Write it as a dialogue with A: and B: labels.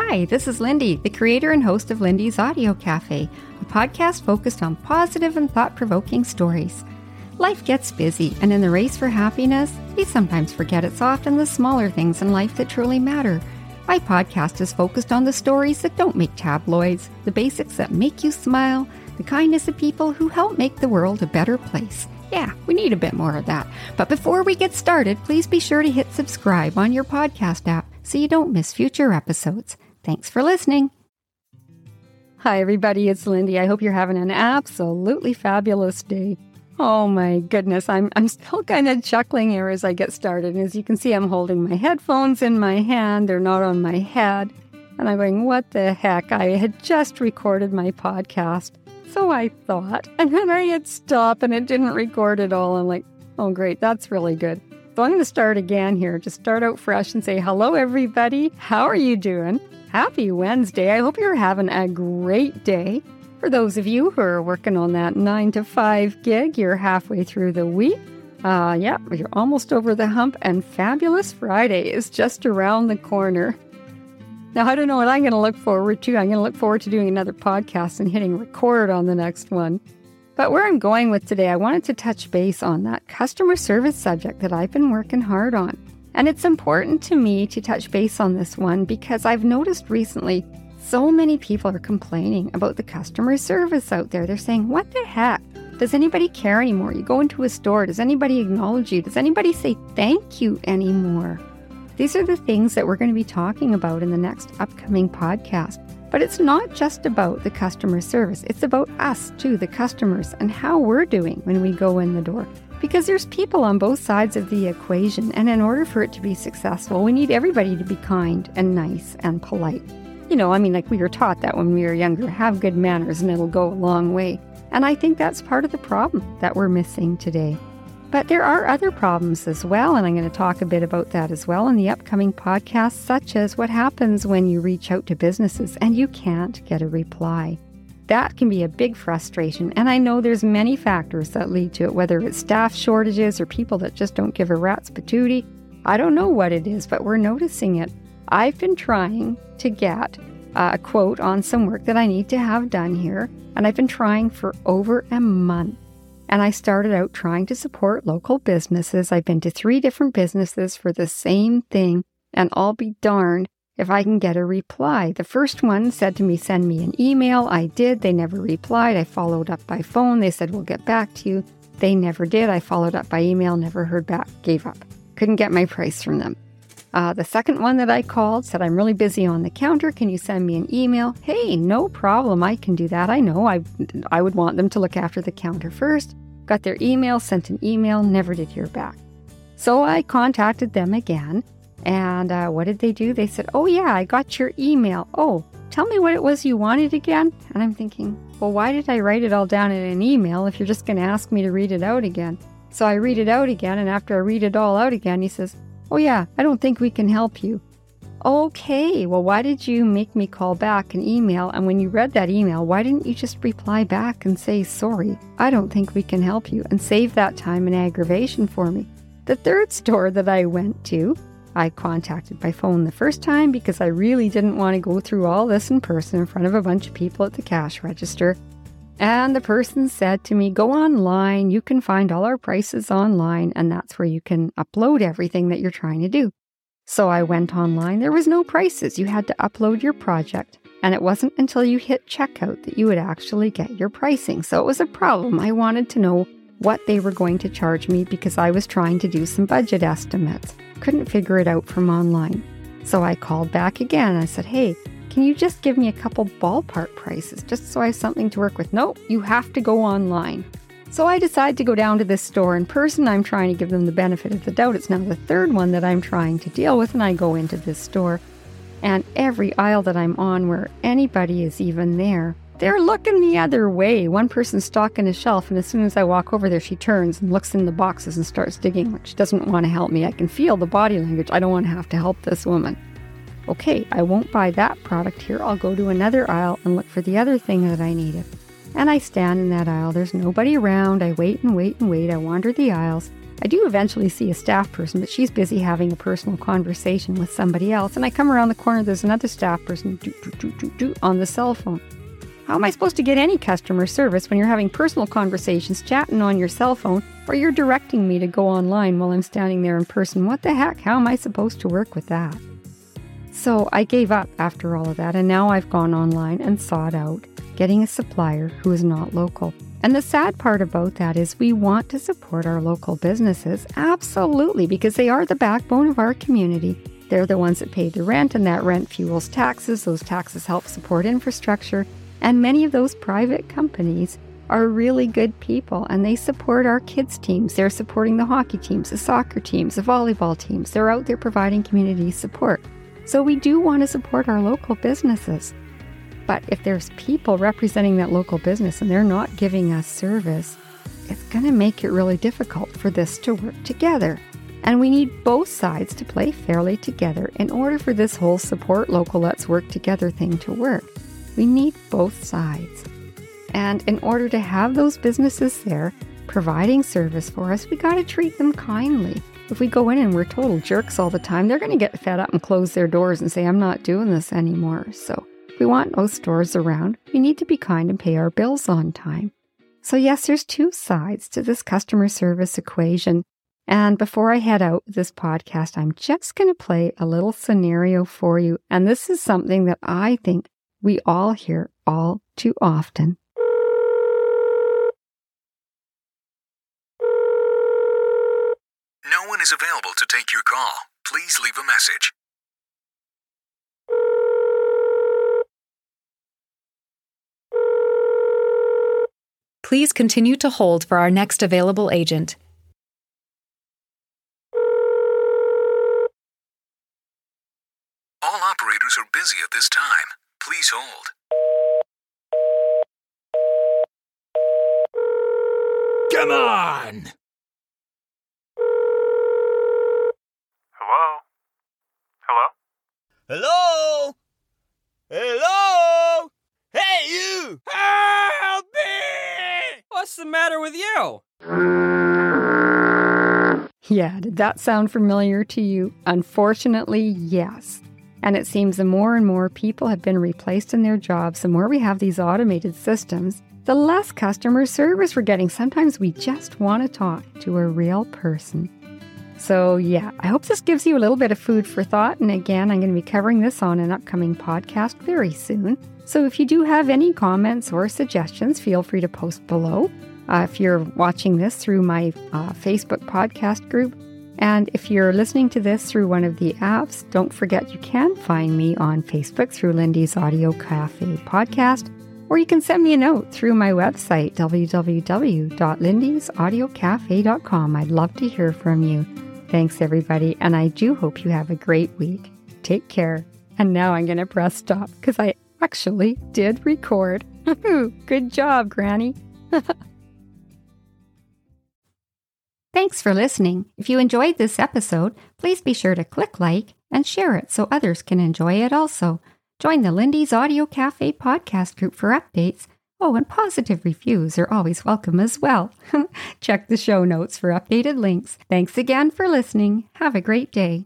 A: Hi, this is Lindy, the creator and host of Lindy's Audio Cafe, a podcast focused on positive and thought provoking stories. Life gets busy, and in the race for happiness, we sometimes forget it's often the smaller things in life that truly matter. My podcast is focused on the stories that don't make tabloids, the basics that make you smile, the kindness of people who help make the world a better place. Yeah, we need a bit more of that. But before we get started, please be sure to hit subscribe on your podcast app so you don't miss future episodes. Thanks for listening. Hi, everybody. It's Lindy. I hope you're having an absolutely fabulous day. Oh my goodness, I'm I'm still kind of chuckling here as I get started. As you can see, I'm holding my headphones in my hand. They're not on my head. And I'm going, what the heck? I had just recorded my podcast. So I thought. And then I hit stop and it didn't record at all. I'm like, oh great, that's really good. So I'm going to start again here. Just start out fresh and say, hello, everybody. How are you doing? Happy Wednesday. I hope you're having a great day. For those of you who are working on that 9 to 5 gig, you're halfway through the week. Uh, yeah, you're almost over the hump, and Fabulous Friday is just around the corner. Now, I don't know what I'm going to look forward to. I'm going to look forward to doing another podcast and hitting record on the next one. But where I'm going with today, I wanted to touch base on that customer service subject that I've been working hard on. And it's important to me to touch base on this one because I've noticed recently so many people are complaining about the customer service out there. They're saying, What the heck? Does anybody care anymore? You go into a store, does anybody acknowledge you? Does anybody say thank you anymore? These are the things that we're going to be talking about in the next upcoming podcast. But it's not just about the customer service, it's about us too, the customers, and how we're doing when we go in the door because there's people on both sides of the equation, and in order for it to be successful, we need everybody to be kind and nice and polite. You know, I mean, like we were taught that when we were younger have good manners and it'll go a long way. And I think that's part of the problem that we're missing today. But there are other problems as well, and I'm going to talk a bit about that as well in the upcoming podcast, such as what happens when you reach out to businesses and you can't get a reply that can be a big frustration. And I know there's many factors that lead to it, whether it's staff shortages or people that just don't give a rat's patootie. I don't know what it is, but we're noticing it. I've been trying to get a quote on some work that I need to have done here, and I've been trying for over a month. And I started out trying to support local businesses. I've been to three different businesses for the same thing, and I'll be darned if I can get a reply. The first one said to me, send me an email. I did. They never replied. I followed up by phone. They said, we'll get back to you. They never did. I followed up by email, never heard back, gave up. Couldn't get my price from them. Uh, the second one that I called said, I'm really busy on the counter. Can you send me an email? Hey, no problem. I can do that. I know. I, I would want them to look after the counter first. Got their email, sent an email, never did hear back. So I contacted them again and uh, what did they do? They said, Oh, yeah, I got your email. Oh, tell me what it was you wanted again. And I'm thinking, Well, why did I write it all down in an email if you're just going to ask me to read it out again? So I read it out again. And after I read it all out again, he says, Oh, yeah, I don't think we can help you. Okay, well, why did you make me call back an email? And when you read that email, why didn't you just reply back and say, Sorry, I don't think we can help you, and save that time and aggravation for me? The third store that I went to, I contacted by phone the first time because I really didn't want to go through all this in person in front of a bunch of people at the cash register. And the person said to me, Go online, you can find all our prices online, and that's where you can upload everything that you're trying to do. So I went online, there was no prices. You had to upload your project. And it wasn't until you hit checkout that you would actually get your pricing. So it was a problem. I wanted to know what they were going to charge me because I was trying to do some budget estimates. Couldn't figure it out from online. So I called back again. I said, Hey, can you just give me a couple ballpark prices just so I have something to work with? No, you have to go online. So I decide to go down to this store in person. I'm trying to give them the benefit of the doubt. It's now the third one that I'm trying to deal with, and I go into this store. And every aisle that I'm on where anybody is even there, they're looking the other way. One person's stocking a shelf, and as soon as I walk over there, she turns and looks in the boxes and starts digging like she doesn't want to help me. I can feel the body language. I don't want to have to help this woman. Okay, I won't buy that product here. I'll go to another aisle and look for the other thing that I needed. And I stand in that aisle. There's nobody around. I wait and wait and wait. I wander the aisles. I do eventually see a staff person, but she's busy having a personal conversation with somebody else. And I come around the corner, there's another staff person do, do, do, on the cell phone. How am I supposed to get any customer service when you're having personal conversations chatting on your cell phone or you're directing me to go online while I'm standing there in person? What the heck? How am I supposed to work with that? So I gave up after all of that, and now I've gone online and sought out getting a supplier who is not local. And the sad part about that is we want to support our local businesses, absolutely, because they are the backbone of our community. They're the ones that pay the rent, and that rent fuels taxes. Those taxes help support infrastructure. And many of those private companies are really good people and they support our kids' teams. They're supporting the hockey teams, the soccer teams, the volleyball teams. They're out there providing community support. So we do want to support our local businesses. But if there's people representing that local business and they're not giving us service, it's going to make it really difficult for this to work together. And we need both sides to play fairly together in order for this whole support local let's work together thing to work. We need both sides. And in order to have those businesses there providing service for us, we got to treat them kindly. If we go in and we're total jerks all the time, they're going to get fed up and close their doors and say, I'm not doing this anymore. So we want those stores around, we need to be kind and pay our bills on time. So, yes, there's two sides to this customer service equation. And before I head out with this podcast, I'm just going to play a little scenario for you. And this is something that I think we all hear all too often.
B: No one is available to take your call. Please leave a message.
C: Please continue to hold for our next available agent.
B: All operators are busy at this time. Please hold.
D: Come on!
E: Hello? Hello?
D: Hello? Hello? Hey, you! Help me!
F: What's the matter with you?
A: Yeah, did that sound familiar to you? Unfortunately, yes. And it seems the more and more people have been replaced in their jobs, the more we have these automated systems, the less customer service we're getting. Sometimes we just want to talk to a real person. So, yeah, I hope this gives you a little bit of food for thought. And again, I'm going to be covering this on an upcoming podcast very soon. So, if you do have any comments or suggestions, feel free to post below. Uh, if you're watching this through my uh, Facebook podcast group, and if you're listening to this through one of the apps, don't forget you can find me on Facebook through Lindy's Audio Cafe podcast, or you can send me a note through my website, www.lindysaudiocafe.com. I'd love to hear from you. Thanks, everybody, and I do hope you have a great week. Take care. And now I'm going to press stop because I actually did record. Good job, Granny. Thanks for listening. If you enjoyed this episode, please be sure to click like and share it so others can enjoy it also. Join the Lindy's Audio Cafe podcast group for updates. Oh, and positive reviews are always welcome as well. Check the show notes for updated links. Thanks again for listening. Have a great day.